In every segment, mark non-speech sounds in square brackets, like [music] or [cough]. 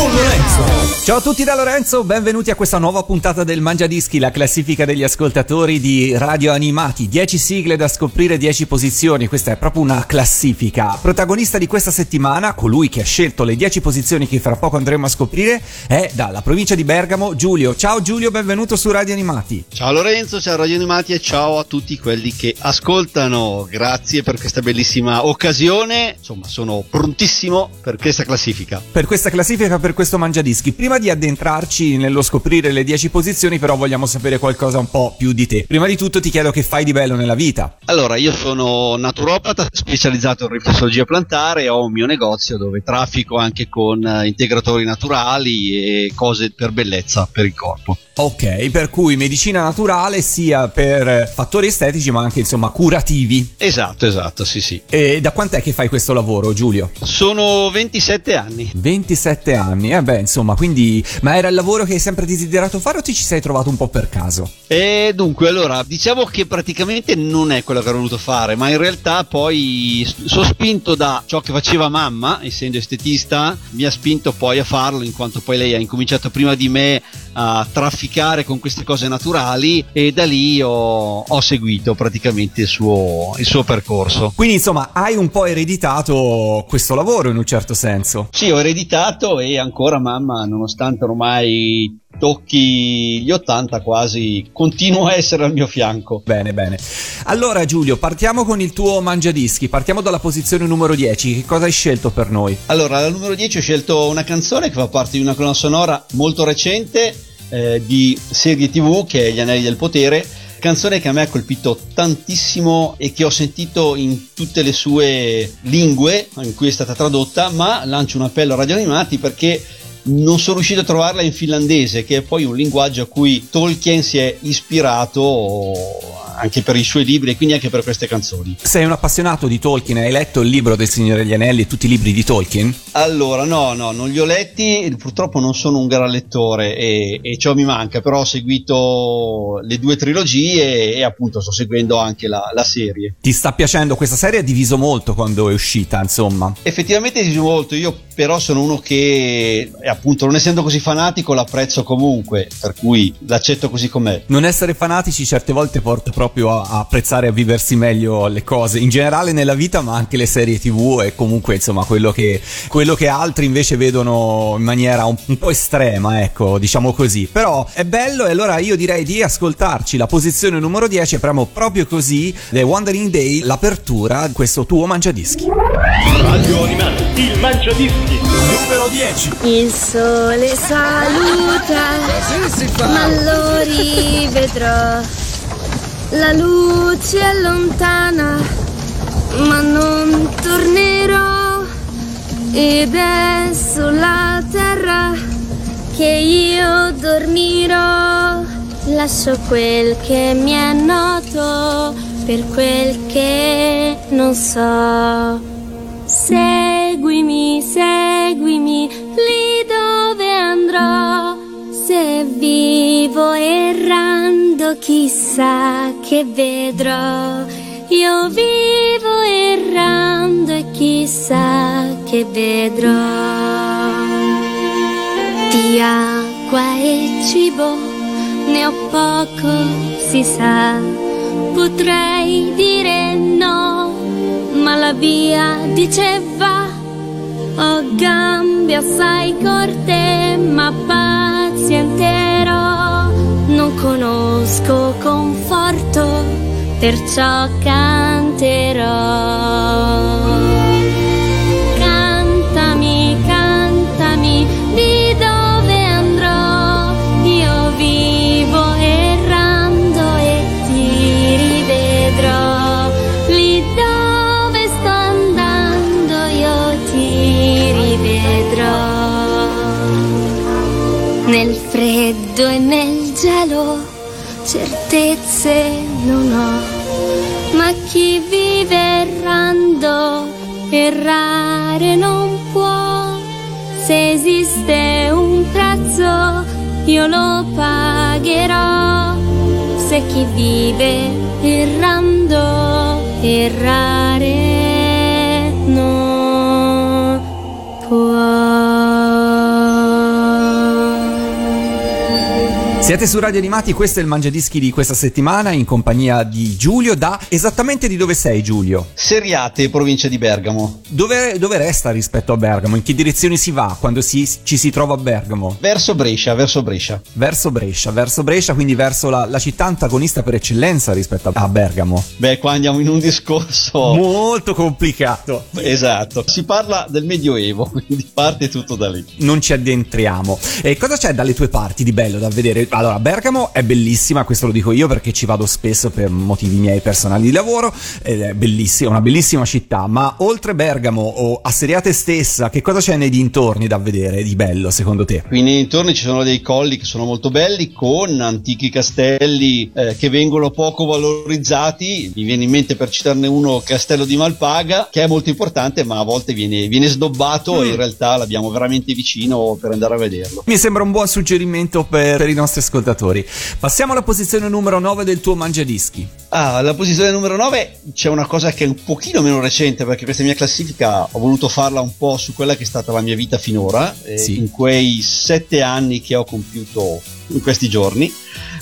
con Lorenzo. Ciao a tutti da Lorenzo, benvenuti a questa nuova puntata del Mangiadischi, la classifica degli ascoltatori di Radio Animati. 10 sigle da scoprire, 10 posizioni, questa è proprio una classifica. Protagonista di questa settimana, colui che ha scelto le 10 posizioni che fra poco andremo a scoprire, è dalla provincia di Bergamo, Giulio. Ciao Giulio, benvenuto su Radio Animati. Ciao Lorenzo, ciao Radio Animati e ciao a tutti quelli che ascoltano. Grazie per questa bellissima occasione. Insomma, sono prontissimo per questa classifica. Per questa classifica, per questo Mangiadischi. Prima di addentrarci nello scoprire le 10 posizioni, però vogliamo sapere qualcosa un po' più di te. Prima di tutto ti chiedo che fai di bello nella vita. Allora, io sono naturopata specializzato in riflessologia plantare, ho un mio negozio dove traffico anche con eh, integratori naturali e cose per bellezza per il corpo. Ok, per cui medicina naturale sia per fattori estetici ma anche insomma curativi. Esatto, esatto, sì sì. E da quant'è che fai questo lavoro Giulio? Sono 27 anni. 27 anni, eh beh insomma, quindi... Ma era il lavoro che hai sempre desiderato fare o ti ci sei trovato un po' per caso? E dunque, allora, diciamo che praticamente non è quello che ho voluto fare, ma in realtà poi sospinto da ciò che faceva mamma, essendo estetista, mi ha spinto poi a farlo in quanto poi lei ha incominciato prima di me a trafficare con queste cose naturali e da lì ho, ho seguito praticamente il suo, il suo, percorso. Quindi insomma hai un po' ereditato questo lavoro in un certo senso. Sì, ho ereditato e ancora mamma, nonostante ormai tocchi gli 80 quasi, continua a essere al mio fianco. Bene, bene. Allora Giulio, partiamo con il tuo mangiadischi, partiamo dalla posizione numero 10, che cosa hai scelto per noi? Allora, al numero 10 ho scelto una canzone che fa parte di una colonna sonora molto recente eh, di serie tv che è Gli Anelli del Potere canzone che a me ha colpito tantissimo e che ho sentito in tutte le sue lingue in cui è stata tradotta, ma lancio un appello a Radio Animati perché non sono riuscito a trovarla in finlandese, che è poi un linguaggio a cui Tolkien si è ispirato anche per i suoi libri e quindi anche per queste canzoni. Sei un appassionato di Tolkien, hai letto il libro del Signore degli Anelli e tutti i libri di Tolkien? Allora, no, no, non li ho letti, purtroppo non sono un gran lettore e, e ciò mi manca, però ho seguito le due trilogie e, appunto sto seguendo anche la, la, serie. Ti sta piacendo questa serie? Ha diviso molto quando è uscita, insomma. Effettivamente ha diviso molto, io però sono uno che appunto non essendo così fanatico l'apprezzo comunque, per cui l'accetto così com'è. Non essere fanatici certe volte porta proprio a, a apprezzare e a viversi meglio le cose in generale nella vita, ma anche le serie tv e comunque insomma quello che, quello che altri invece vedono in maniera un, un po' estrema, ecco, diciamo così. Però è bello e allora io direi di ascoltarci la posizione numero 10 apriamo proprio così The Wandering Day, l'apertura di questo tuo mangiadischi. Radio Animati, il mangiadischi, numero 10. Il sole saluta, ma lo rivedrò la luce è lontana, ma non tornerò. Ed è sulla terra che io dormirò. Lascio quel che mi è noto per quel che non so. Seguimi, seguimi lì dove andrò. Se vivo errando chissà che vedrò. Io vivo errando e chissà che vedrò. Di acqua e cibo ne ho poco, si sa. Potrei dire no, la via diceva. Ho gambe assai corte, ma pazienterò non conosco conforto, perciò canterò. Freddo e nel cielo certezze non ho, ma chi vive errando, errare non può. Se esiste un prezzo, io lo pagherò. Se chi vive errando, errare Siete su Radio Animati, questo è il Mangiadischi di questa settimana in compagnia di Giulio da esattamente di dove sei Giulio? Seriate, provincia di Bergamo. Dove, dove resta rispetto a Bergamo? In che direzioni si va quando si- ci si trova a Bergamo? Verso Brescia, verso Brescia. Verso Brescia, verso Brescia, quindi verso la, la città antagonista per eccellenza rispetto a Bergamo. Beh, qua andiamo in un discorso. Molto complicato. Esatto, si parla del Medioevo, quindi parte tutto da lì. Non ci addentriamo. E cosa c'è dalle tue parti di bello da vedere? Allora, Bergamo è bellissima, questo lo dico io perché ci vado spesso per motivi miei personali di lavoro, ed è bellissima, una bellissima città, ma oltre Bergamo o a Seriate stessa, che cosa c'è nei dintorni da vedere di bello secondo te? Qui nei dintorni ci sono dei colli che sono molto belli, con antichi castelli eh, che vengono poco valorizzati. Mi viene in mente per citarne uno Castello di Malpaga, che è molto importante, ma a volte viene, viene sdobbato e in realtà l'abbiamo veramente vicino per andare a vederlo. Mi sembra un buon suggerimento per, per i nostri ascoltatori. Passiamo alla posizione numero 9 del tuo mangiadischi. Ah, alla posizione numero 9 c'è una cosa che è un pochino meno recente perché questa mia classifica ho voluto farla un po' su quella che è stata la mia vita finora, eh, Sì. in quei sette anni che ho compiuto in questi giorni.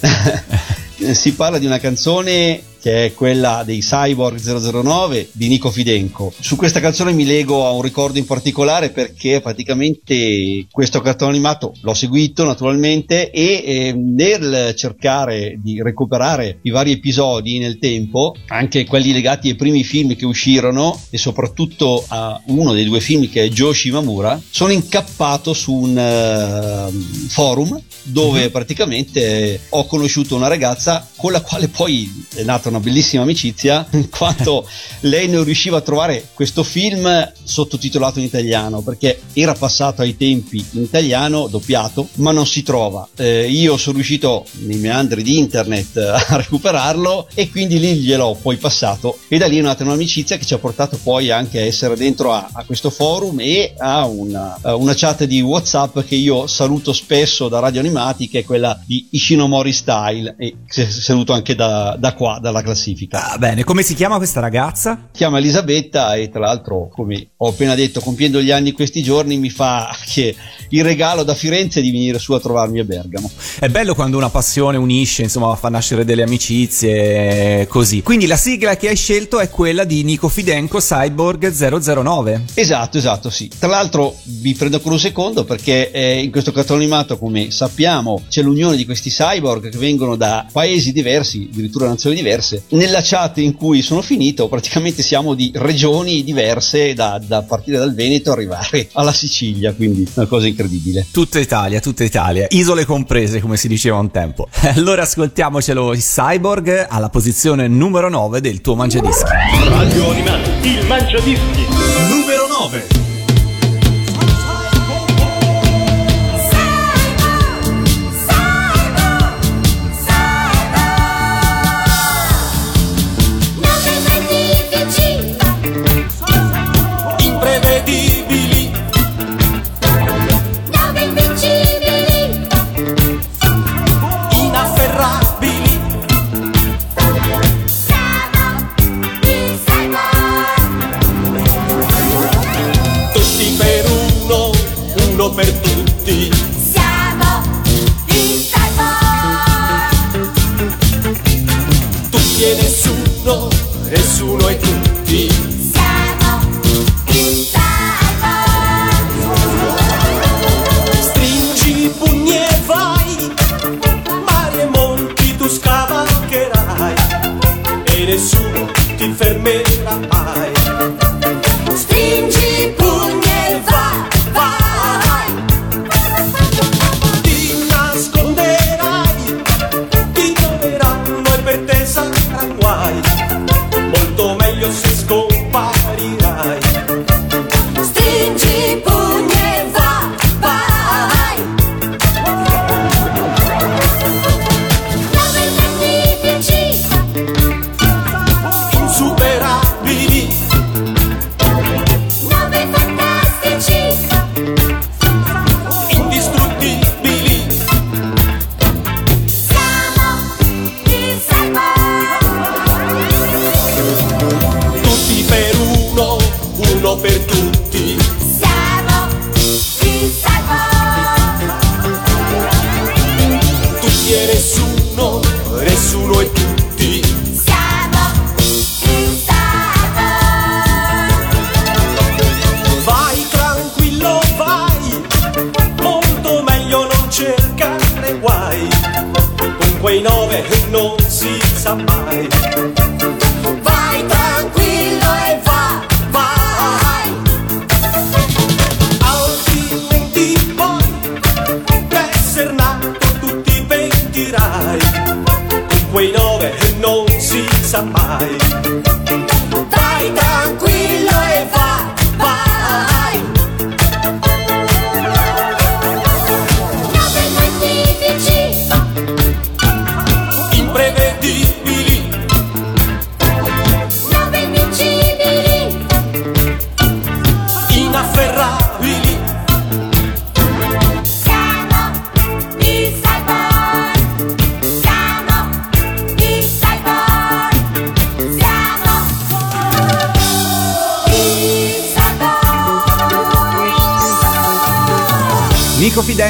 [laughs] si parla di una canzone che è quella dei Cyborg 009 di Nico Fidenco. Su questa canzone mi lego a un ricordo in particolare perché praticamente questo cartone animato l'ho seguito naturalmente e eh, nel cercare di recuperare i vari episodi nel tempo, anche quelli legati ai primi film che uscirono e soprattutto a uno dei due film che è Joe Shimamura, sono incappato su un eh, forum dove praticamente ho conosciuto una ragazza con la quale poi è nata una bellissima amicizia [laughs] in quanto lei non riusciva a trovare questo film sottotitolato in italiano perché era passato ai tempi in italiano doppiato ma non si trova. Eh, io sono riuscito nei meandri di internet [laughs] a recuperarlo e quindi lì gliel'ho poi passato. E da lì è nata un'amicizia che ci ha portato poi anche a essere dentro a, a questo forum e a una, a una chat di whatsapp che io saluto spesso da Radio Animati che è quella di Ishinomori Style. E saluto anche da, da qua dalla classifica Ah, bene, come si chiama questa ragazza? si chiama Elisabetta e tra l'altro come ho appena detto compiendo gli anni questi giorni mi fa che il regalo da Firenze di venire su a trovarmi a Bergamo È bello quando una passione unisce, insomma, fa nascere delle amicizie, così. Quindi la sigla che hai scelto è quella di Nico Fidenco Cyborg 009. Esatto, esatto, sì. Tra l'altro vi prendo per un secondo perché eh, in questo cartone animato, come sappiamo, c'è l'unione di questi cyborg che vengono da paesi diversi, addirittura nazioni diverse. Nella chat in cui sono finito, praticamente siamo di regioni diverse, da, da partire dal Veneto arrivare alla Sicilia, quindi una cosa incredibile. Tutta Italia, tutta Italia, isole comprese, come si diceva un tempo. [laughs] Allora ascoltiamocelo i Cyborg alla posizione numero 9 del tuo mangiadischi. Radio Animati, il Mangiadischi. Numero 9. E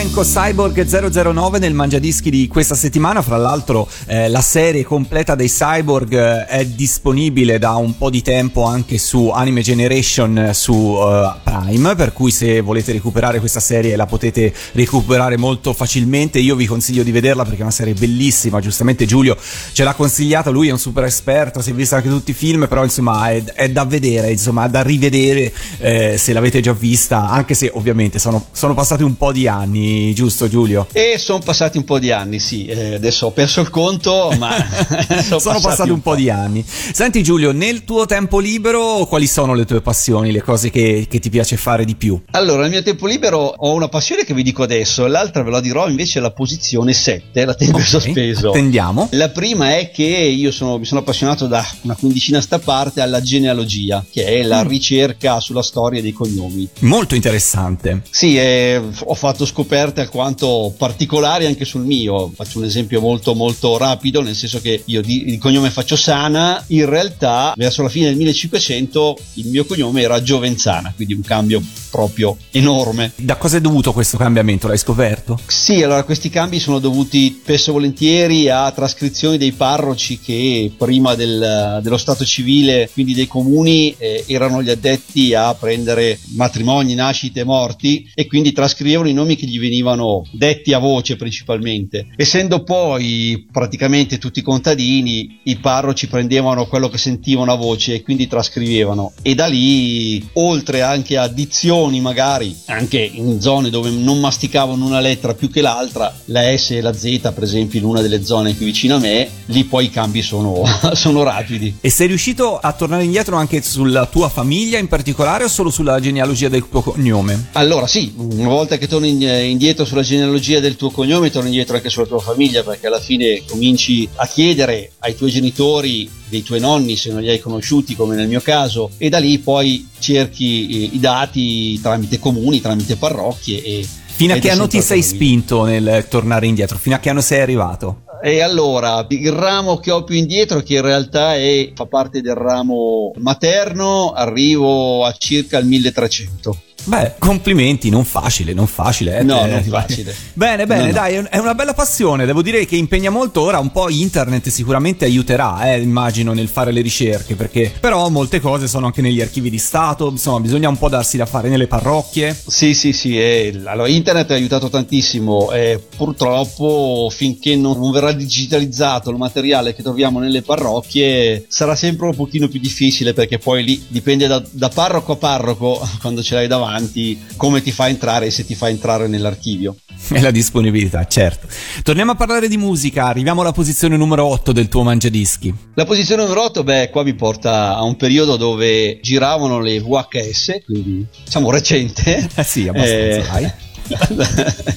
Fidenco, Cyborg 009 nel Mangiadischi di questa settimana. Fra l'altro, eh, la serie completa dei Cyborg eh, è disponibile da un po' di tempo anche su Anime Generation eh, su eh, Prime. Per cui, se volete recuperare questa serie, la potete recuperare molto facilmente. Io vi consiglio di vederla perché è una serie bellissima. Giustamente, Giulio ce l'ha consigliata. Lui è un super esperto, si è visto anche tutti i film. Però, insomma, è, è da vedere, insomma, da rivedere eh, se l'avete già vista. Anche se, ovviamente, sono, sono passati un po' di anni, giusto, Giulio? E sono passati un po' di anni, sì, eh, adesso ho perso il conto, [laughs] ma sono passati un po' di anni. Senti Giulio, nel tuo tempo libero quali sono le tue passioni, le cose che, che ti piace fare di più? Allora, nel mio tempo libero ho una passione che vi dico adesso, l'altra ve la dirò invece la posizione 7, la tengo in Ok, sospeso. Attendiamo. La prima è che io sono, mi sono appassionato da una quindicina a sta parte alla genealogia, che è la Mm. ricerca sulla storia dei cognomi. Molto interessante. Sì, eh, ho fatto scoperte alquanto particolari anche sul mio. Faccio un esempio molto molto rapido, nel senso che io di, di cognome faccio Sana, in realtà verso la fine del 1500 il mio cognome era Giovenzana, quindi un cambio proprio enorme. Da cosa è dovuto questo cambiamento? L'hai scoperto? Sì, allora questi cambi sono dovuti spesso e volentieri a trascrizioni dei parroci che prima del- dello stato civile, quindi dei comuni, eh, erano gli addetti a prendere matrimoni, nascite, morti e quindi trascrivevano i nomi che gli venivano detti a voce principalmente. Essendo poi praticamente tutti contadini, i parroci prendevano quello che sentivano a voce e quindi trascrivevano e da lì, oltre anche a dizioni magari, anche in zone dove non masticavano una lettera più che l'altra, la S e la Z per esempio in una delle zone qui vicino a me, lì poi i cambi sono, [laughs] sono rapidi. E sei riuscito a tornare indietro anche sulla tua famiglia in particolare o solo sulla genealogia del tuo cognome? Allora sì, una volta che torni in- indietro sulla genealogia del tuo cognome, torni indietro anche sulla tua famiglia, perché alla fine cominci a chiedere ai tuoi genitori dei tuoi nonni se non li hai conosciuti come nel mio caso e da lì poi cerchi eh, i dati tramite comuni, tramite parrocchie e Fino a che anno ti sei spinto nel tornare indietro? Fino a che anno sei arrivato? E allora, il ramo che ho più indietro, che in realtà è- fa parte del ramo materno, arrivo a circa il 1300. Beh, complimenti, non facile, non facile. eh. No, Eh, non facile. Bene, bene, No, no. dai, è un- è una bella passione. Devo dire che impegna molto. Ora un po' internet sicuramente aiuterà, eh, immagino, nel fare le ricerche, perché però molte cose sono anche negli archivi di Stato, insomma, bisogna un po' darsi da fare nelle parrocchie. Sì, sì, sì, eh, allora internet ha aiutato tantissimo, purtroppo finché non, non verrà digitalizzato il materiale che troviamo nelle parrocchie sarà sempre un pochino più difficile perché poi lì dipende da, da parroco a parroco [laughs] quando ce l'hai davanti come ti fa entrare e se ti fa entrare nell'archivio. [laughs] E la disponibilità, certo. Torniamo a parlare di musica, arriviamo alla posizione numero 8 del tuo mangiadischi. La posizione numero 8, beh, qua mi porta a un periodo dove giravano le VHS, quindi diciamo recente. Eh [laughs] sì, abbastanza, dai.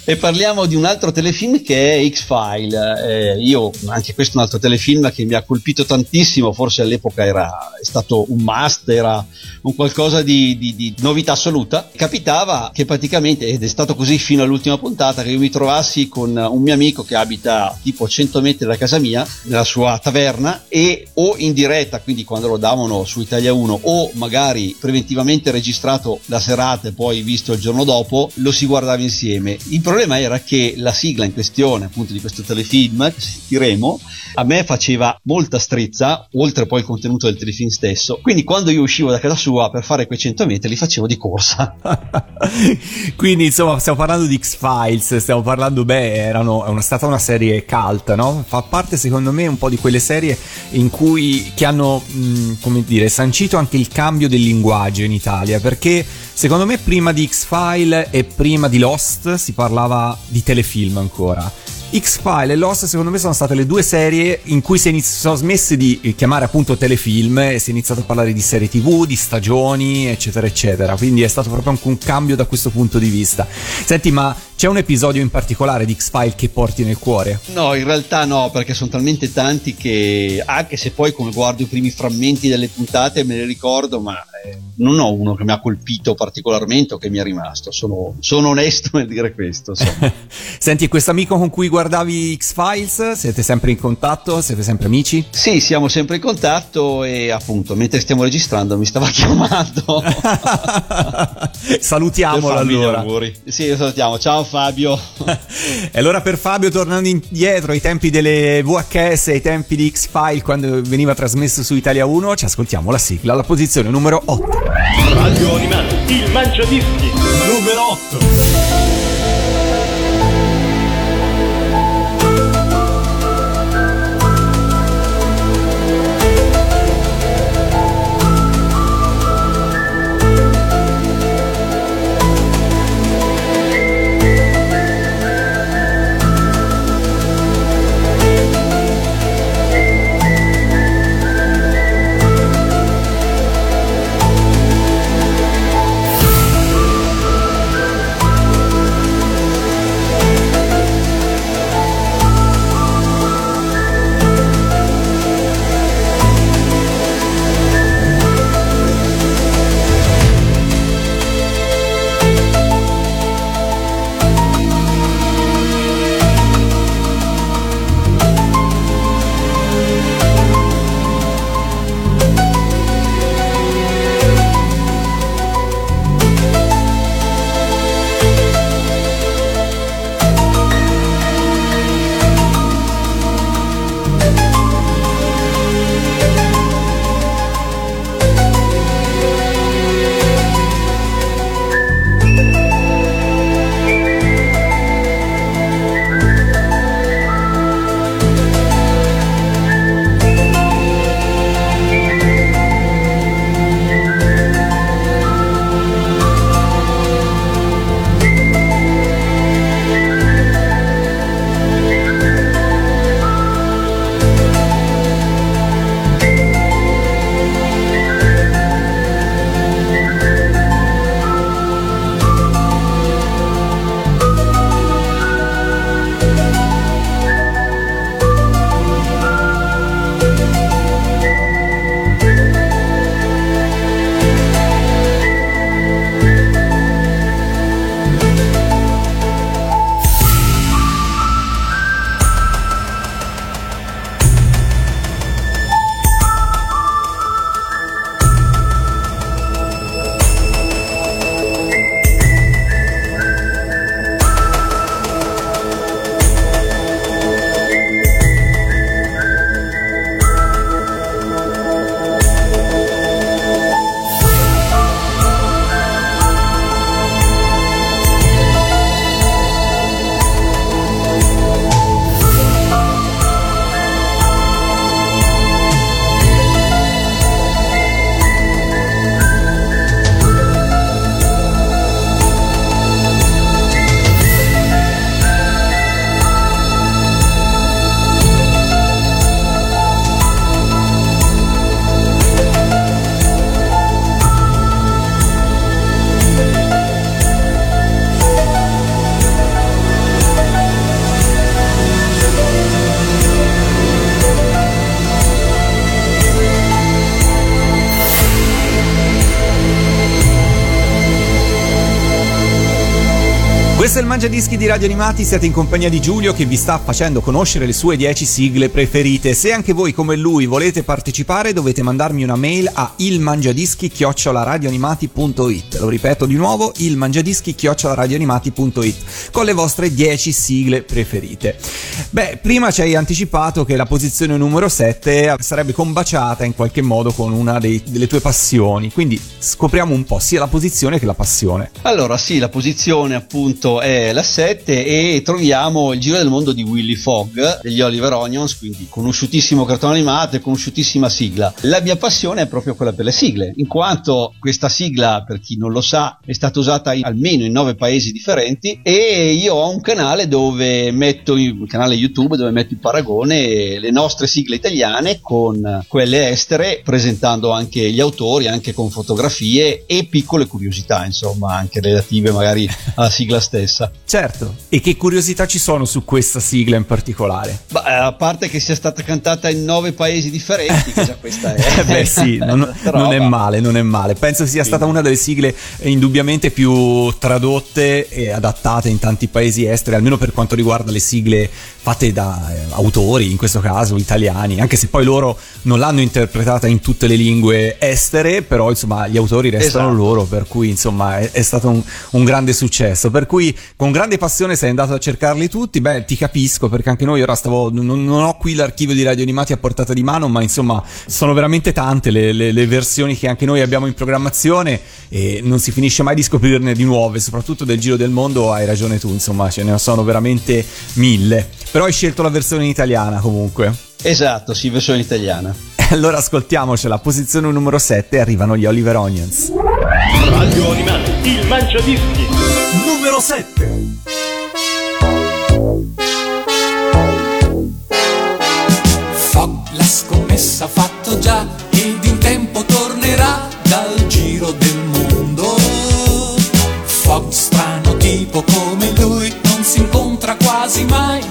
E parliamo di un altro telefilm che è X-File. Eh, io, anche questo è un altro telefilm che mi ha colpito tantissimo, forse all'epoca era è stato un must, era un qualcosa di, di- di novità assoluta. Capitava che praticamente, ed è stato così fino all'ultima puntata, che io mi trovassi con un mio amico che abita tipo a 100 metri da casa mia, nella sua taverna, e o in diretta, quindi quando lo davano su Italia 1, o magari preventivamente registrato la serata e poi visto il giorno dopo, lo si guardava insieme. Il problema era che la sigla in questione, appunto, di questo telefilm che sentiremo, a me faceva molta strizza, oltre poi il contenuto del telefilm stesso. Quindi quando io uscivo da casa sua per fare quei 100 metri, li facevo di corsa. [laughs] Quindi insomma stiamo parlando di X-Files, stiamo parlando, beh, erano, è stata una serie cult, no? Fa parte secondo me un po' di quelle serie in cui, che hanno, mh, come dire, sancito anche il cambio del linguaggio in Italia, perché secondo me prima di X-File e prima di Lost si parlava di telefilm ancora. X-File e Lost secondo me sono state le due serie in cui si, è inizi- sono smesse di eh, chiamare appunto telefilm e si è iniziato a parlare di serie tv, di stagioni, eccetera, eccetera. Quindi è stato proprio anche un cambio da questo punto di vista. Senti, ma c'è un episodio in particolare di X-File che porti nel cuore? No, in realtà no, perché sono talmente tanti che anche se poi come guardo i primi frammenti delle puntate me ne ricordo, ma eh, non ho uno che mi ha colpito particolarmente o che mi è rimasto. Sono, sono onesto nel dire questo. [laughs] Senti, e questo amico con cui guardavi X-Files, siete sempre in contatto? Siete sempre amici? sì, siamo sempre in contatto e appunto mentre stiamo registrando mi stava [laughs] chiamando. Salutiamolo allora. auguri. Sì, salutiamo. Ciao Fabio. [laughs] E allora per Fabio, tornando indietro ai tempi delle VHS, ai tempi di X-File, quando veniva trasmesso su Italia 1, ci ascoltiamo la sigla alla posizione numero 8. Radio Animati, il mangiadischi numero 8. Il Mangiadischi di Radio Animati, siete in compagnia di Giulio che vi sta facendo conoscere le sue 10 sigle preferite. Se anche voi come lui volete partecipare dovete mandarmi una mail a ilmangiadischi-radioanimati.it Lo ripeto di nuovo, ilmangiadischi-radioanimati.it con le vostre 10 sigle preferite. Beh, prima ci hai anticipato che la posizione numero 7 sarebbe combaciata in qualche modo con una dei- delle tue passioni, quindi scopriamo un po' sia la posizione che la passione. Allora, sì, la posizione appunto appunto è la 7 e troviamo il giro del mondo di Willy Fogg degli Oliver Onions, quindi conosciutissimo cartone animato e conosciutissima sigla. La mia passione è proprio quella per le sigle, in quanto questa sigla, per chi non lo sa, è stata usata in- almeno in nove paesi differenti e io ho un canale dove metto un canale YouTube dove metto in paragone le nostre sigle italiane con quelle estere, presentando anche gli autori, anche con fotografie e piccole curiosità, insomma, anche relative magari alla sigla stessa. Certo. E che curiosità ci sono su questa sigla in particolare? Ma, eh, a parte che sia stata cantata in nove paesi differenti, che già questa è. [laughs] Eh beh sì, [laughs] non, non è male, non è male. Penso sia stata una delle sigle eh, indubbiamente più tradotte e adattate in tanti paesi esteri, almeno per quanto riguarda le sigle fatte da eh, autori, in questo caso italiani, anche se poi loro non l'hanno interpretata in tutte le lingue estere, però insomma gli autori restano Esatto. loro, per cui insomma è, è stato un, un grande successo. Per cui con grande passione sei andato a cercarli tutti, beh ti capisco perché anche noi ora stavo, non, non ho qui l'archivio di radio animati a portata di mano, ma insomma sono veramente tante le, le- le versioni che anche noi abbiamo in programmazione e non si finisce mai di scoprirne di nuove, soprattutto del giro del mondo, hai ragione tu, insomma ce ne sono veramente mille. Però hai scelto la versione in italiana comunque. Esatto, sì, versione italiana. [laughs] Allora ascoltiamocela, posizione numero 7, arrivano gli Oliver Onions. Radio Animati, il mangiadischi. Numero 7. Fogg la scommessa ha fatto già ed in tempo tornerà dal giro del mondo. Fogg strano tipo come lui non si incontra quasi mai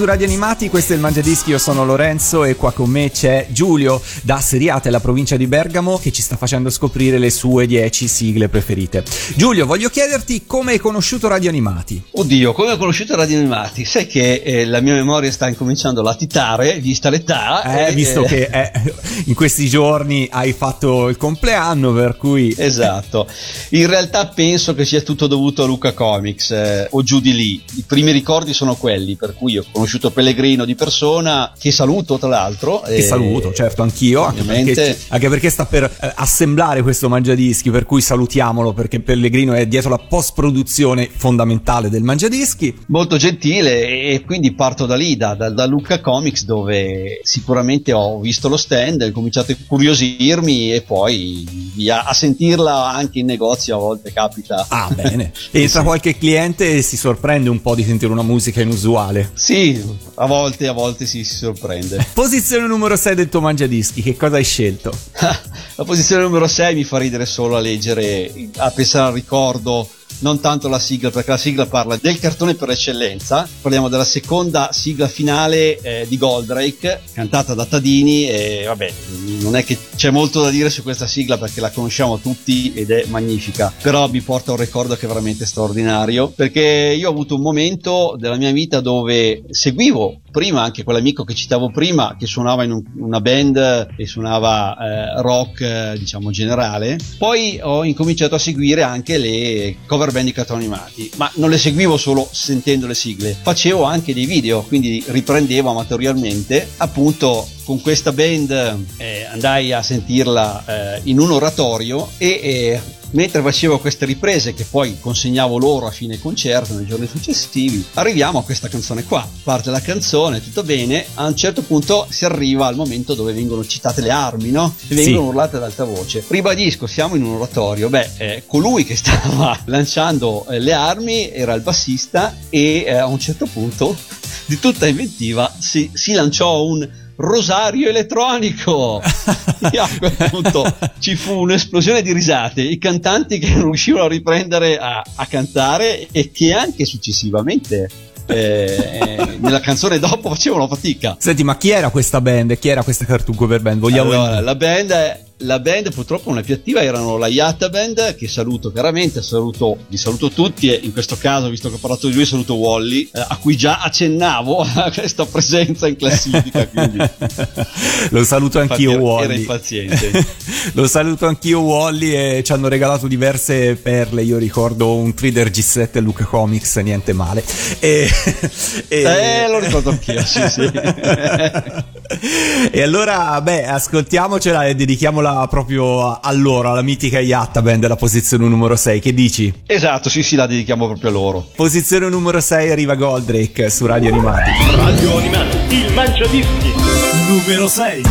su Radio Animati, questo è il Mangiadischi, io sono Lorenzo e qua con me c'è Giulio da Seriate, la provincia di Bergamo, che ci sta facendo scoprire le sue 10 sigle preferite. Giulio, voglio chiederti come hai conosciuto Radio Animati. Oddio, come ho conosciuto radio animati? Sai che eh, la mia memoria sta incominciando a latitare, vista l'età. Eh, e- visto che eh, in questi giorni hai fatto il compleanno, per cui... Esatto, in realtà penso che sia tutto dovuto a Luca Comics eh, o giù di lì. I primi ricordi sono quelli, per cui ho conosciuto Pellegrino di persona, che saluto tra l'altro. Ti e- saluto, certo, anch'io, anche perché, anche perché sta per eh, assemblare questo Mangiadischi, per cui salutiamolo perché Pellegrino è dietro la post-produzione fondamentale del Mangiadischi. Molto gentile e quindi parto da lì, da, da- da Luca Comics dove sicuramente ho visto lo stand, ho cominciato a curiosirmi e poi via a sentirla anche in negozio a volte capita. Ah, bene. [laughs] Entra Sì. qualche cliente e si sorprende un po' di sentire una musica inusuale. Sì, a volte, a volte si, si sorprende. [laughs] Posizione numero 6 del tuo Mangiadischi, che cosa hai scelto? [laughs] La posizione numero 6 mi fa ridere solo a leggere, a pensare al ricordo, non tanto la sigla, perché la sigla parla del cartone per eccellenza. Parliamo della seconda sigla finale eh, di Goldrake, cantata da Tadini. E vabbè, non è che c'è molto da dire su questa sigla perché la conosciamo tutti ed è magnifica. Però mi porta un ricordo che è veramente straordinario. Perché io ho avuto un momento della mia vita dove seguivo prima anche quell'amico che citavo prima, che suonava in un- una band e suonava eh, rock, eh, diciamo generale. Poi ho incominciato a seguire anche le cover band di cartoni animati, ma non le seguivo solo sentendo le sigle, facevo anche dei video, quindi riprendevo amatorialmente. Appunto, con questa band eh, andai a sentirla eh, in un oratorio e. Mentre facevo queste riprese che poi consegnavo loro a fine concerto nei giorni successivi, arriviamo a questa canzone qua. Parte la canzone, tutto bene, a un certo punto si arriva al momento dove vengono citate le armi, no? E vengono Sì. urlate ad alta voce. Ribadisco, siamo in un oratorio. Beh, eh, colui che stava [laughs] lanciando eh, le armi era il bassista e eh, a un certo punto, di tutta inventiva, si, si lanciò un rosario elettronico. [laughs] e a quel punto ci fu un'esplosione di risate. I cantanti che non riuscivano a riprendere a, a cantare e che anche successivamente eh, nella canzone dopo facevano fatica. Senti, ma chi era questa band? Chi era questa Cartoon Cover Band? Vogliamo Allora, la band, la band purtroppo non è più attiva, erano la Yatta Band, che saluto chiaramente, saluto, vi saluto tutti e in questo caso, visto che ho parlato di lui, saluto Wally, eh, a cui già accennavo a [laughs] questa presenza in classifica, [laughs] Lo saluto anch'io, Infatti, Wally. era impaziente. [laughs] Lo saluto anch'io, Wally. E ci hanno regalato diverse perle. Io ricordo un Trader G7 e Luca Comics, niente male. E, e- Eh, lo ricordo anch'io, sì, sì. [laughs] e allora, beh, ascoltiamocela e dedichiamola proprio a, loro, alla mitica Yatta Band, la posizione numero 6. Che dici? esatto, sì, sì, la dedichiamo proprio a loro. Posizione numero 6 arriva Goldrake su Radio Animati. Radio Animati, il Mangiadischi. Numero 6.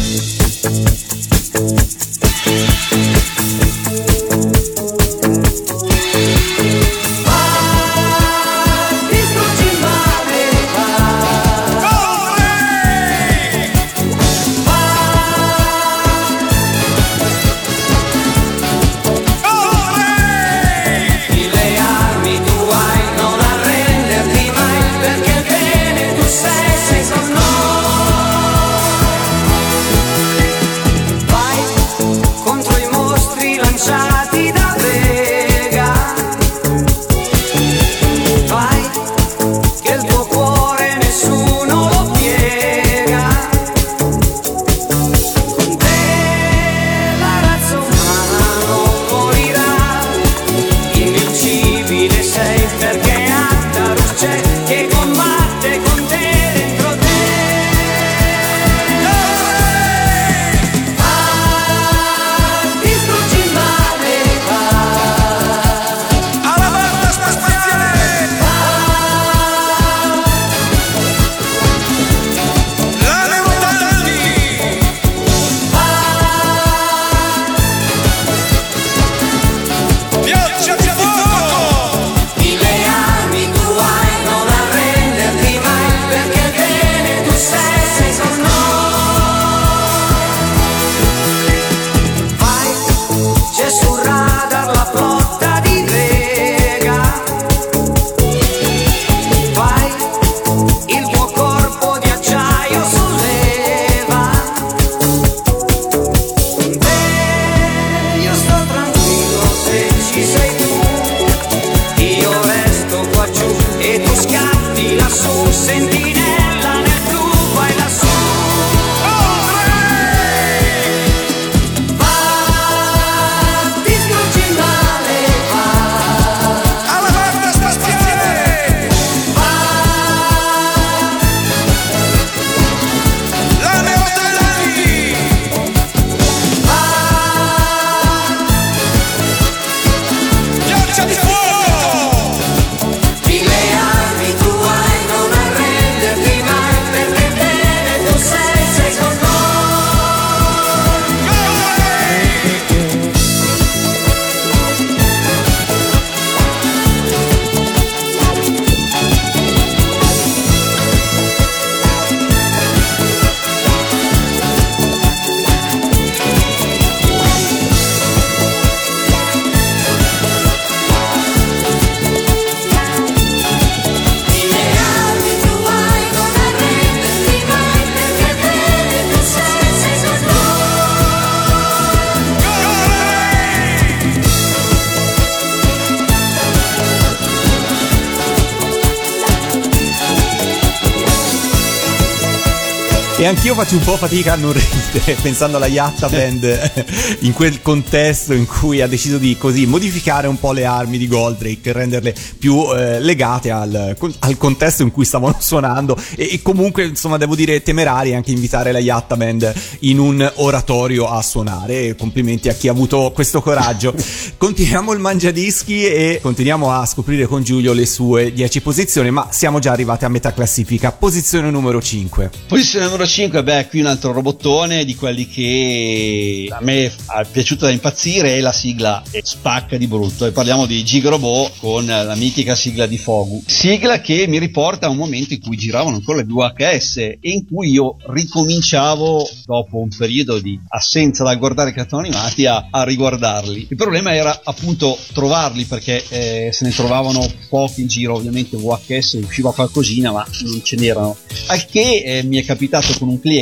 Faccio un po' fatica a non ridere [laughs] pensando alla Yatta Band [laughs] in quel contesto in cui ha deciso di così modificare un po' le armi di Goldrake, renderle più eh, legate al, al contesto in cui stavano [laughs] suonando e, e comunque insomma devo dire temerari anche invitare la Yatta Band in un oratorio a suonare. Complimenti a chi ha avuto questo coraggio. Continuiamo il mangiadischi e continuiamo a scoprire con Giulio le sue 10 posizioni, ma siamo già arrivati a metà classifica. Posizione numero 5. Posizione numero 5, beh, qui un altro robottone di quelli che a me è piaciuto da impazzire è la sigla spacca di brutto e parliamo di Gigrobot con la mitica sigla di Fogu. Sigla che mi riporta a un momento in cui giravano ancora le VHS e in cui io ricominciavo dopo un periodo di assenza dal guardare i cartoni animati a, a riguardarli. Il problema era appunto trovarli perché eh, se ne trovavano pochi in giro, ovviamente VHS usciva qualcosina ma non ce n'erano. Al che eh, mi è capitato con un cliente,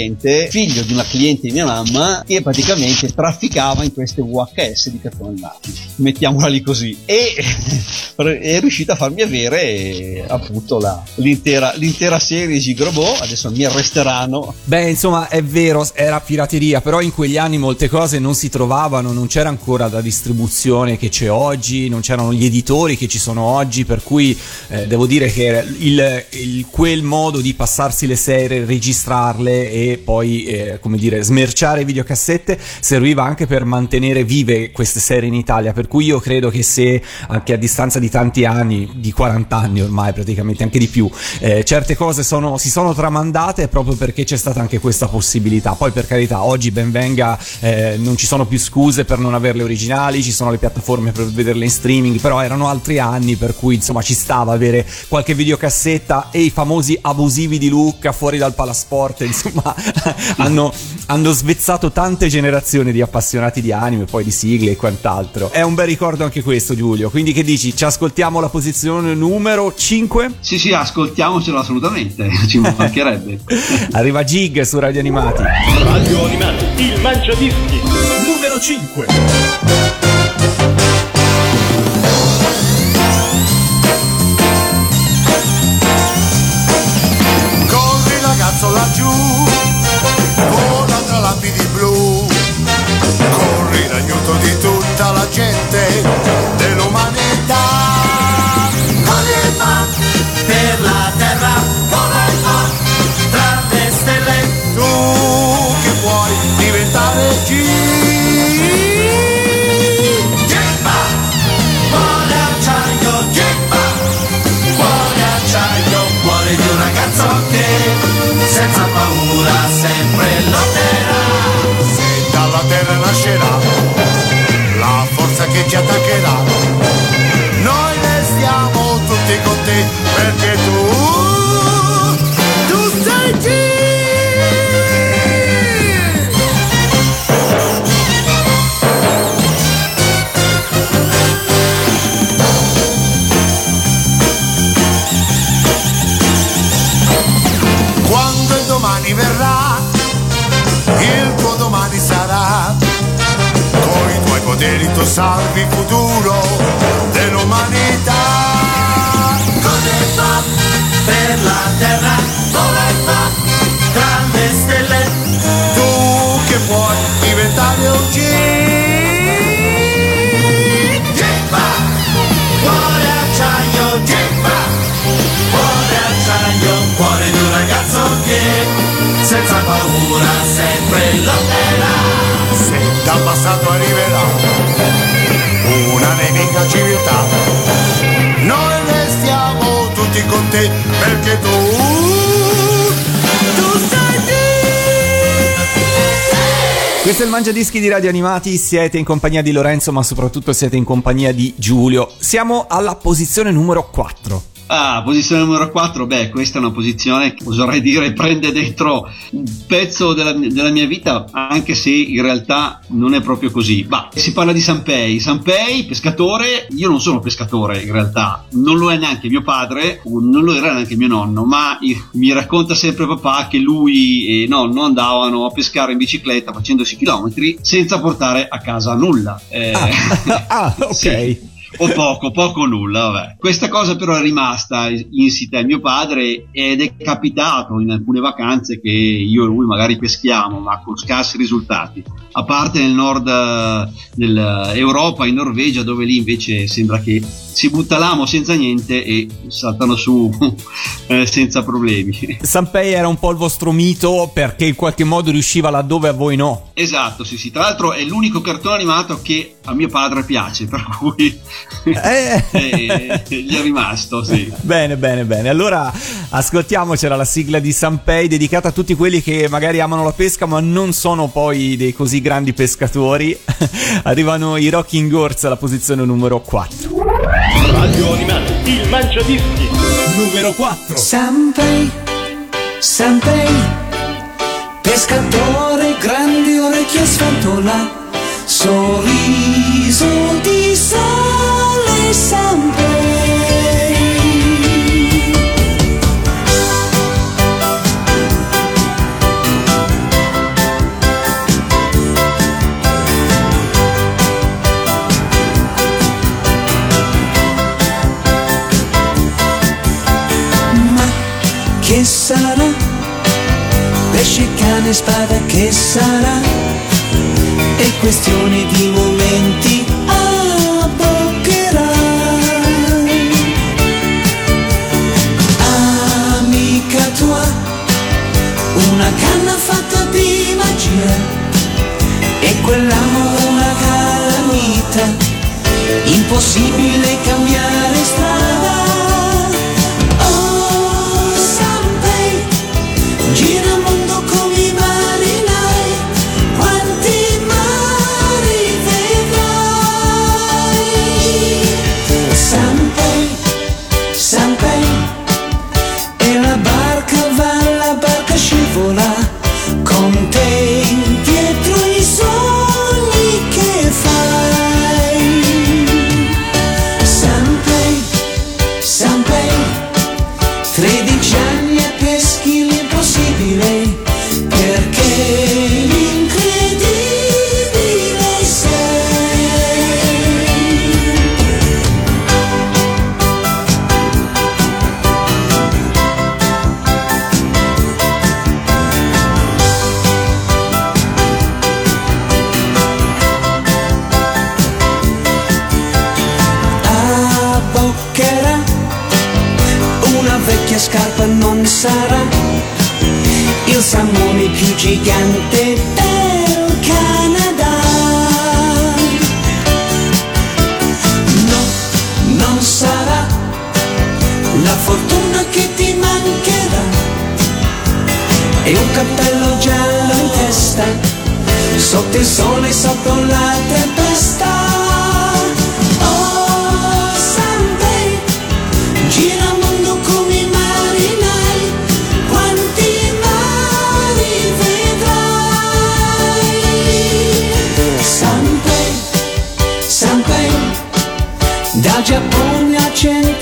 figlio di una cliente di mia mamma, che praticamente trafficava in queste VHS di cartoni animati. Mettiamola lì così. E [laughs] è riuscito a farmi avere appunto la- l'intera, l'intera serie Gigrobot. Adesso mi arresteranno. Beh, insomma, è vero, era pirateria, però in quegli anni molte cose non si trovavano, non c'era ancora la distribuzione che c'è oggi, non c'erano gli editori che ci sono oggi, per cui eh, devo dire che il, il- quel modo di passarsi le serie, registrarle e poi, eh, come dire, smerciare videocassette serviva anche per mantenere vive queste serie in Italia, per cui io credo che se anche a distanza di tanti anni, di 40 anni ormai praticamente, anche di più, eh, certe cose sono- si sono tramandate proprio perché c'è stata anche questa possibilità. Poi per carità, oggi ben venga, eh, non ci sono più scuse per non averle originali, ci sono le piattaforme per vederle in streaming, però erano altri anni per cui insomma ci stava avere qualche videocassetta e i famosi abusivi di Lucca fuori dal palasport, [laughs] insomma, [laughs] hanno, hanno svezzato tante generazioni di appassionati di anime, poi di sigle e quant'altro. È un bel ricordo anche questo, Giulio. Quindi che dici? Ci ascoltiamo la posizione numero 5? Sì, sì, ascoltiamocelo assolutamente, [laughs] ci mancherebbe. [laughs] Arriva Gig su Radio Animati. Radio Animati, il mangiadischi. Numero 5. Questo è il Mangiadischi di Radio Animati, siete in compagnia di Lorenzo ma soprattutto siete in compagnia di Giulio. Siamo alla posizione numero 4. Ah, posizione numero 4, beh, questa è una posizione che oserei dire prende dentro un pezzo della, della mia vita, anche se in realtà non è proprio così. Ma si parla di Sanpei. Sanpei, pescatore, io non sono pescatore in realtà, non lo è neanche mio padre, non lo era neanche mio nonno, ma mi racconta sempre papà che lui e nonno andavano a pescare in bicicletta facendosi chilometri senza portare a casa nulla. Eh, Ah, [laughs] ah, [laughs] ok. sì. O poco, poco o nulla, vabbè. Questa cosa però è rimasta insita in mio padre ed è capitato in alcune vacanze che io e lui magari peschiamo, ma con scarsi risultati. A parte nel nord dell'Europa, in Norvegia, dove lì invece sembra che si butta l'amo senza niente e saltano su [laughs] eh, senza problemi. Sanpei era un po' il vostro mito perché in qualche modo riusciva laddove a voi no. Esatto, sì, sì. Tra l'altro è l'unico cartone animato che a mio padre piace, per cui Eh. [laughs] eh, gli è rimasto, sì. Bene, bene, bene. Allora ascoltiamocela la sigla di Sanpei dedicata a tutti quelli che magari amano la pesca ma non sono poi dei così grandi pescatori. [laughs] Arrivano i Rocking Horse alla posizione numero 4. Radio Animati, il mangiadischi. Numero 4. Sanpei, Sanpei, pescatore, grandi orecchie sfantola, sorriso È una vecchia scarpa non sarà. Il salmone più gigante del Canada. No, non sarà. La fortuna che ti mancherà. E un cappello giallo in testa sotto il sole, sotto la tempesta. watching.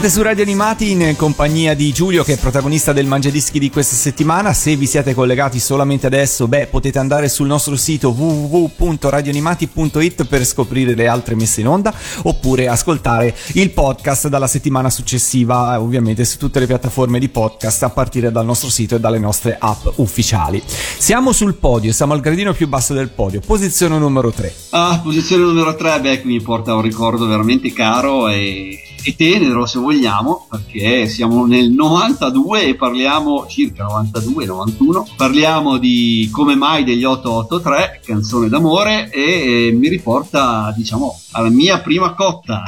Siete su Radio Animati in compagnia di Giulio che è protagonista del Mangiadischi di questa settimana. Se vi siete collegati solamente adesso, beh, potete andare sul nostro sito www.radioanimati.it per scoprire le altre messe in onda oppure ascoltare il podcast dalla settimana successiva, ovviamente su tutte le piattaforme di podcast a partire dal nostro sito e dalle nostre app ufficiali. Siamo sul podio, siamo al gradino più basso del podio, posizione numero 3. Ah, posizione numero 3, beh, qui mi porta un ricordo veramente caro e, e tenero se vogliamo, perché siamo nel 92 e parliamo circa 92, 91, parliamo di Come mai degli 883, canzone d'amore e, e mi riporta, diciamo, alla mia prima cotta.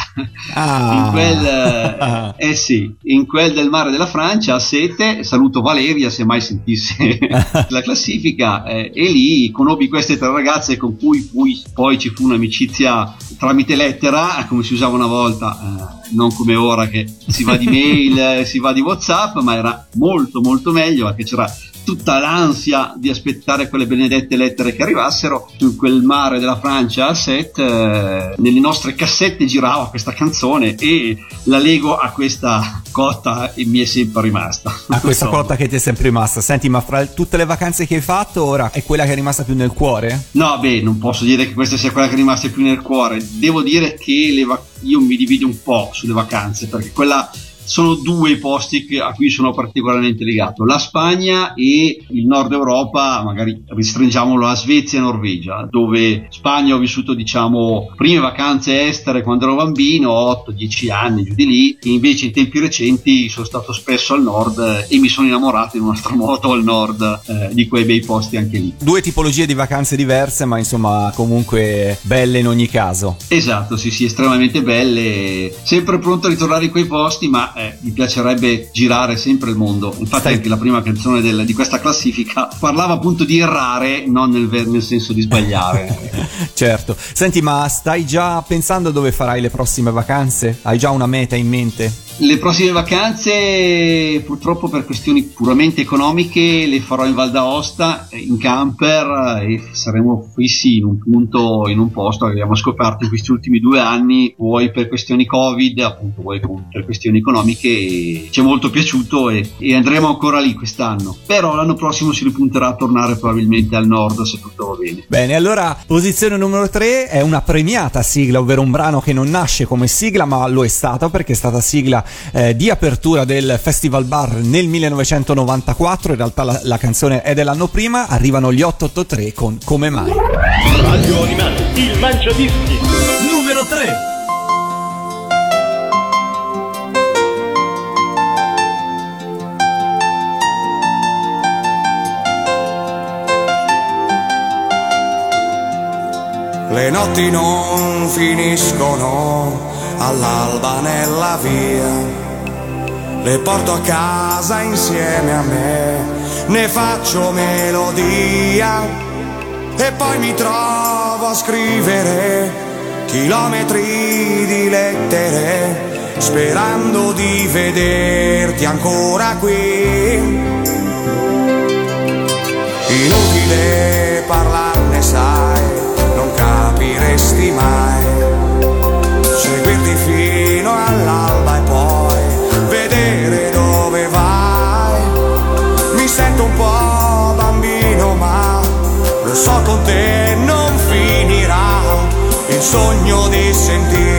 Ah. in quel, eh, [laughs] eh sì, in quel del mare della Francia a Sete, saluto Valeria se mai sentisse [laughs] la classifica, eh, e lì conobbi queste tre ragazze con cui poi, poi ci fu un'amicizia tramite lettera, come si usava una volta, eh, non come ora che si va di [laughs] mail, eh, si va di Whatsapp, ma era molto molto meglio perché c'era tutta l'ansia di aspettare quelle benedette lettere che arrivassero su quel mare della Francia a set eh, nelle nostre cassette girava questa canzone e la lego a questa cotta e mi è sempre rimasta A questa cotta che ti è sempre rimasta. Senti, ma fra tutte le vacanze che hai fatto, ora è quella che è rimasta più nel cuore? No, beh, non posso dire che questa sia quella che è rimasta più nel cuore. Devo dire che le vac- io mi divido un po' sulle vacanze, perché quella sono due i posti a cui sono particolarmente legato, la Spagna e il nord Europa, magari restringiamolo a Svezia e Norvegia, dove Spagna ho vissuto diciamo prime vacanze estere quando ero bambino, 8-10 anni giù di lì, e invece in tempi recenti sono stato spesso al nord e mi sono innamorato in una [laughs] moto al nord eh, di quei bei posti anche lì. Due tipologie di vacanze diverse, ma insomma comunque belle in ogni caso. Esatto, sì, sì, estremamente belle. Sempre pronto a ritornare in quei posti, ma eh, mi piacerebbe girare sempre il mondo. Infatti, Stai- anche la prima canzone del- di questa classifica parlava appunto di errare, non nel, nel senso di sbagliare. [laughs] certo. Senti, ma stai già pensando dove farai le prossime vacanze? Hai già una meta in mente? Le prossime vacanze, purtroppo per questioni puramente economiche, le farò in Val d'Aosta, in camper e saremo fissi in un punto, in un posto che abbiamo scoperto in questi ultimi due anni, vuoi per questioni Covid, appunto, vuoi per questioni economiche, ci è molto piaciuto e, e andremo ancora lì quest'anno. Però l'anno prossimo si ripunterà a tornare probabilmente al nord se tutto va bene. Bene, allora posizione numero 3 è una premiata sigla, ovvero un brano che non nasce come sigla, ma lo è stata perché è stata sigla eh, di apertura del Festival Bar nel 1994. In realtà la, la canzone è dell'anno prima. Arrivano gli 883 con Come mai. Radio Animati, il Mangiadischi. Numero 3. Le notti non finiscono all'alba nella via. Le porto a casa insieme a me, ne faccio melodia e poi mi trovo a scrivere chilometri di lettere sperando di vederti ancora qui. Inutile parlarne, sai, non capiresti mai. Seguirti fino all'alba e poi vedere dove vai. Mi sento un po' bambino, ma lo so con te non finirà. Il sogno di sentirsi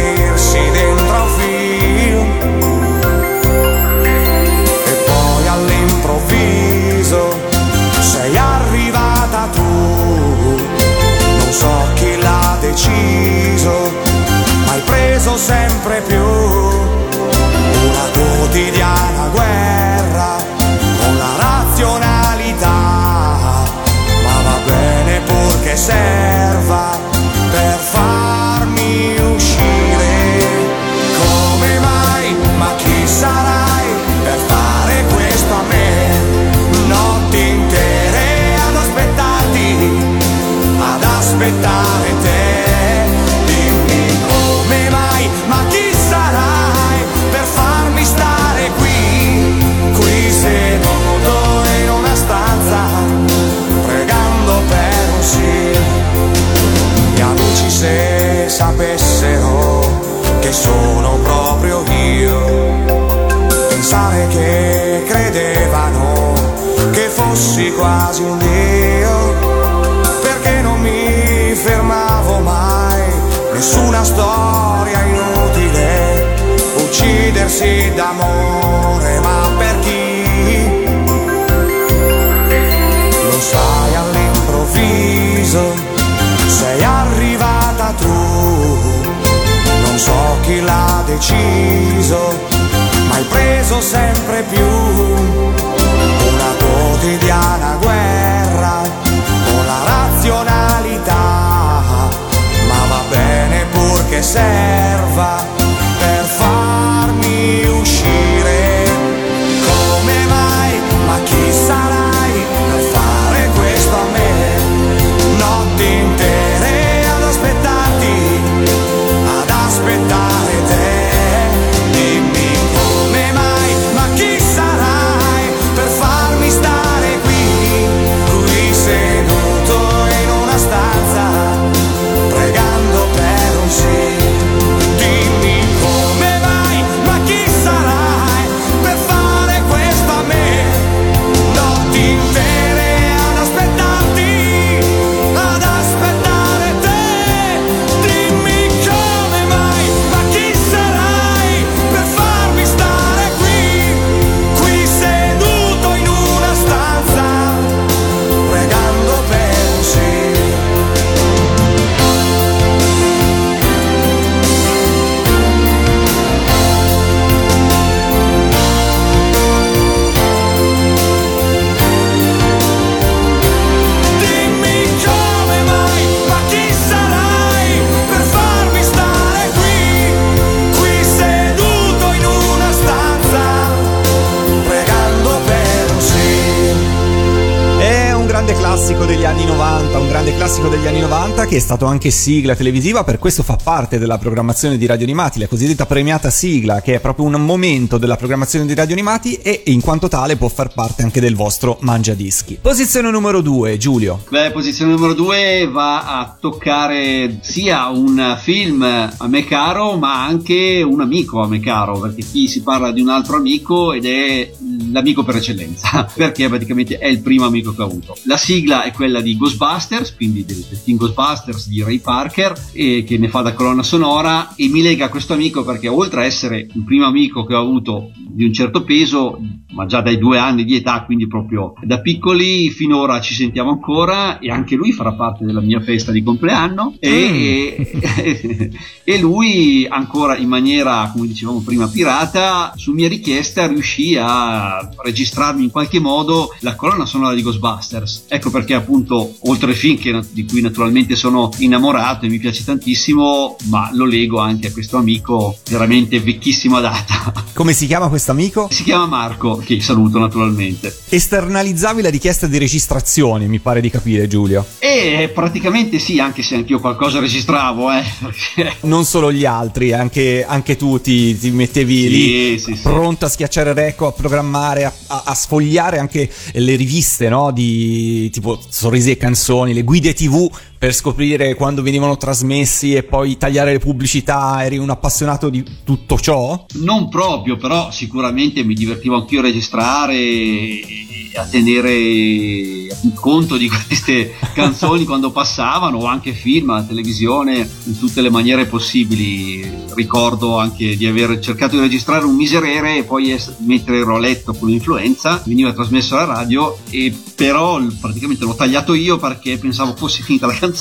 90 che è stato anche sigla televisiva, per questo fa parte della programmazione di Radio Animati, la cosiddetta premiata sigla, che è proprio un momento della programmazione di Radio Animati e in quanto tale può far parte anche del vostro mangiadischi. Posizione numero 2, Giulio. Beh, posizione numero due va a toccare sia un film a me caro, ma anche un amico a me caro, perché qui si parla di un altro amico ed è l'amico per eccellenza, [laughs] perché praticamente è il primo amico che ho avuto. La sigla è quella di Ghostbusters, quindi del, del film Ghostbusters di Ray Parker, e che ne fa da colonna sonora e mi lega a questo amico perché oltre a essere il primo amico che ho avuto di un certo peso, ma già dai due anni di età, quindi proprio da piccoli, finora ci sentiamo ancora e anche lui farà parte della mia festa di compleanno e, [laughs] e lui ancora in maniera, come dicevamo prima, pirata, su mia richiesta riuscì a registrarmi in qualche modo la colonna sonora di Ghostbusters. Ecco perché appunto, oltre al film che- di cui naturalmente sono innamorato e mi piace tantissimo, ma lo lego anche a questo amico veramente vecchissima data. Come si chiama questo amico? Si chiama Marco, che saluto naturalmente. Esternalizzavi la richiesta di registrazione, mi pare di capire, Giulio. E praticamente sì, anche se anch'io qualcosa registravo, eh, perché Non solo gli altri, anche, anche tu ti, ti mettevi Sì, lì sì, sì. pronto a schiacciare recco, a programmare, a, a- a sfogliare anche le riviste, no? Di tipo sorrisi e canzoni, le guide TV per scoprire quando venivano trasmessi e poi tagliare le pubblicità. Eri un appassionato di tutto ciò? non proprio, però sicuramente mi divertivo anch'io a registrare e a tenere conto di queste [laughs] canzoni quando passavano, o anche film, a televisione, in tutte le maniere possibili. Ricordo anche di aver cercato di registrare un miserere e poi es- mettere il roletto con l'influenza, veniva trasmesso alla radio, e però praticamente l'ho tagliato io perché pensavo fosse finita la canzone,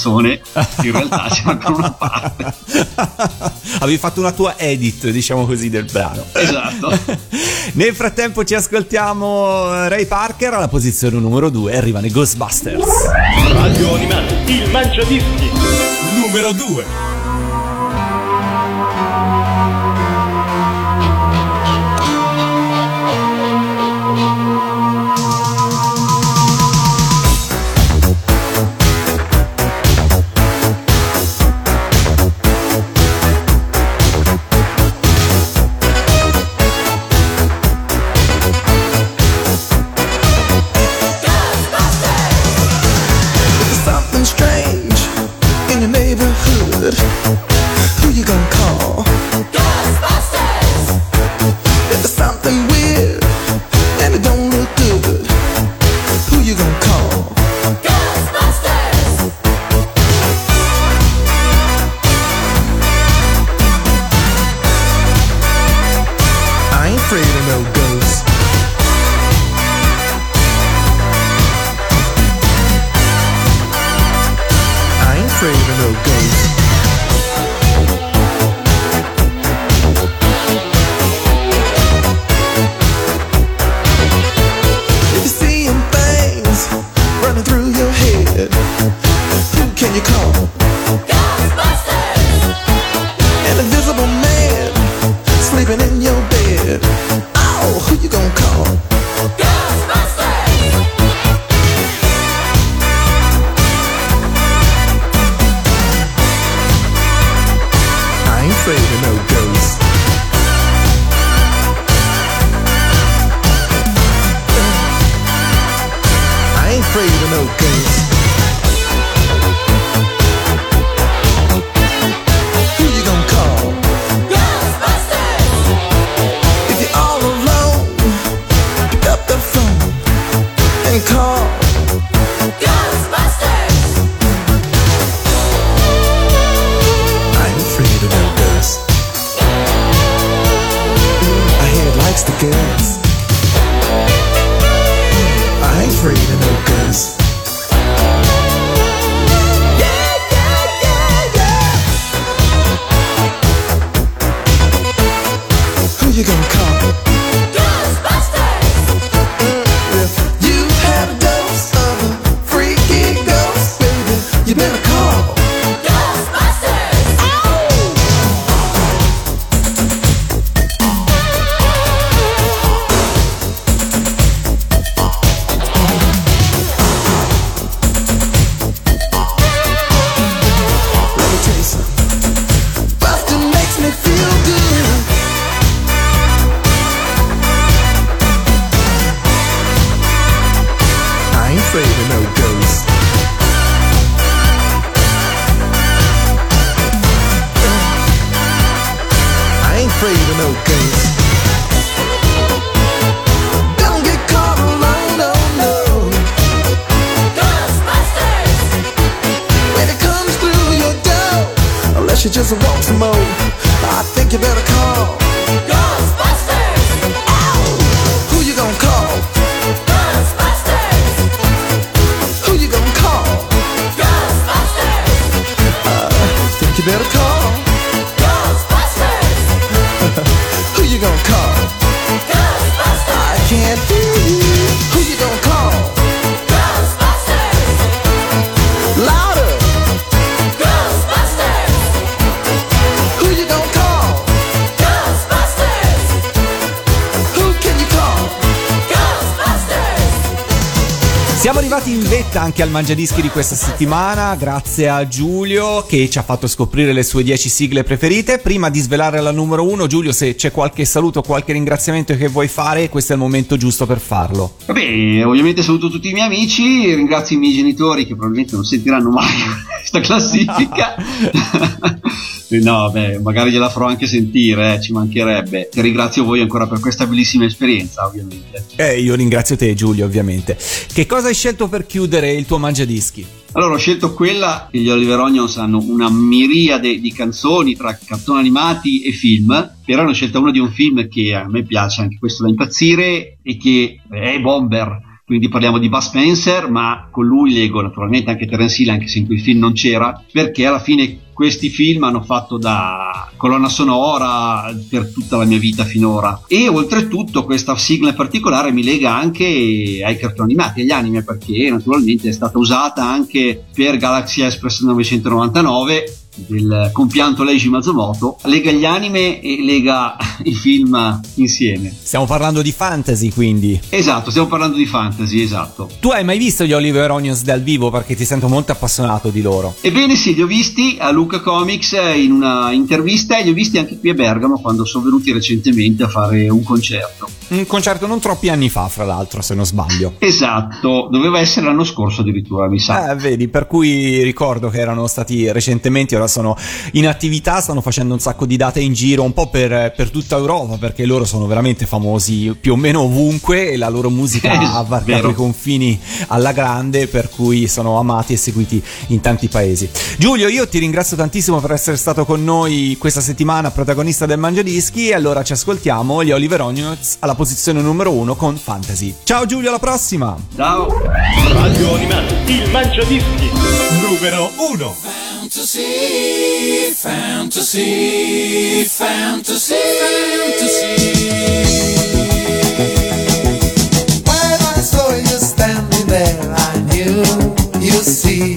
in realtà c'era ancora una [laughs] parte. Avevi fatto una tua edit, diciamo così, del brano. Esatto. [laughs] Nel frattempo ci ascoltiamo eh, Ray Parker alla posizione numero 2 arrivano i Ghostbusters. Radio Animati, il mangiadischi. Numero 2. Anche al Mangiadischi di questa settimana, grazie a Giulio che ci ha fatto scoprire le sue 10 sigle preferite. Prima di svelare la numero 1, Giulio, se c'è qualche saluto, qualche ringraziamento che vuoi fare, questo è il momento giusto per farlo. Vabbè, ovviamente saluto tutti i miei amici, ringrazio i miei genitori che probabilmente non sentiranno mai [laughs] questa classifica. [laughs] No, beh, magari gliela farò anche sentire, eh, ci mancherebbe. E ringrazio voi ancora per questa bellissima esperienza, ovviamente. Eh, io ringrazio te, Giulio, ovviamente. Che cosa hai scelto per chiudere il tuo Mangiadischi? Allora, ho scelto quella che gli Oliver Onions hanno una miriade di canzoni tra cartoni animati e film, però hanno scelto una di un film che a me piace, anche questo da impazzire, e che è Bomber. Quindi parliamo di Buzz Spencer, ma con lui leggo naturalmente anche Terence Hill, anche se in quel film non c'era, perché alla fine questi film hanno fatto da colonna sonora per tutta la mia vita finora. E oltretutto questa sigla in particolare mi lega anche ai cartoni animati, agli anime, perché naturalmente è stata usata anche per Galaxy Express 999 del compianto Leiji Matsumoto lega gli anime e lega [laughs] i film insieme Stiamo parlando di fantasy, quindi. esatto stiamo parlando di fantasy esatto Tu hai mai visto gli Oliver Onions dal vivo? Perché ti sento molto appassionato di loro. Ebbene sì, li ho visti a Luca Comics in una intervista e li ho visti anche qui a Bergamo quando sono venuti recentemente a fare un concerto. Un concerto non troppi anni fa, fra l'altro, se non sbaglio. [laughs] Esatto, doveva essere l'anno scorso addirittura, mi sa. Eh, vedi, per cui ricordo che erano stati recentemente, ora sono in attività, stanno facendo un sacco di date in giro un po' per, per tutta Europa perché loro sono veramente famosi più o meno ovunque e la loro musica [laughs] ha varcato Vero. i confini alla grande per cui sono amati e seguiti in tanti paesi. Giulio, io ti ringrazio tantissimo per essere stato con noi questa settimana protagonista del Mangiadischi e allora ci ascoltiamo gli Oliver Onions alla posizione numero uno con Fantasy. Ciao Giulio, alla prossima! Ciao! Radio Animati, il Mangiadischi numero 1. Fantasy, fantasy, fantasy, fantasy. When I saw you standing there, I knew you see